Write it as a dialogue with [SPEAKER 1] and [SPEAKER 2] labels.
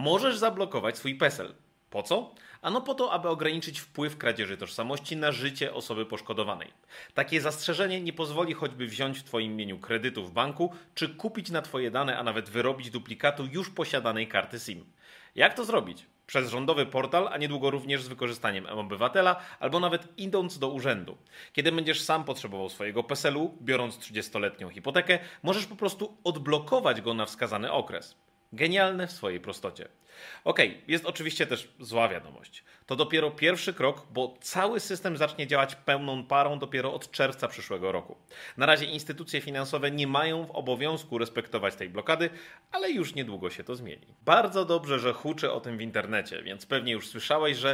[SPEAKER 1] możesz zablokować swój PESEL. Po co? Ano po to, aby ograniczyć wpływ kradzieży tożsamości na życie osoby poszkodowanej. Takie zastrzeżenie nie pozwoli choćby wziąć w Twoim imieniu kredytu w banku, czy kupić na Twoje dane, a nawet wyrobić duplikatu już posiadanej karty SIM. Jak to zrobić? Przez rządowy portal, a niedługo również z wykorzystaniem obywatela, albo nawet idąc do urzędu. Kiedy będziesz sam potrzebował swojego PESEL-u, biorąc 30-letnią hipotekę, możesz po prostu odblokować go na wskazany okres. Genialne w swojej prostocie. Ok, jest oczywiście też zła wiadomość. To dopiero pierwszy krok, bo cały system zacznie działać pełną parą dopiero od czerwca przyszłego roku. Na razie instytucje finansowe nie mają w obowiązku respektować tej blokady, ale już niedługo się to zmieni. Bardzo dobrze, że huczy o tym w internecie, więc pewnie już słyszałeś, że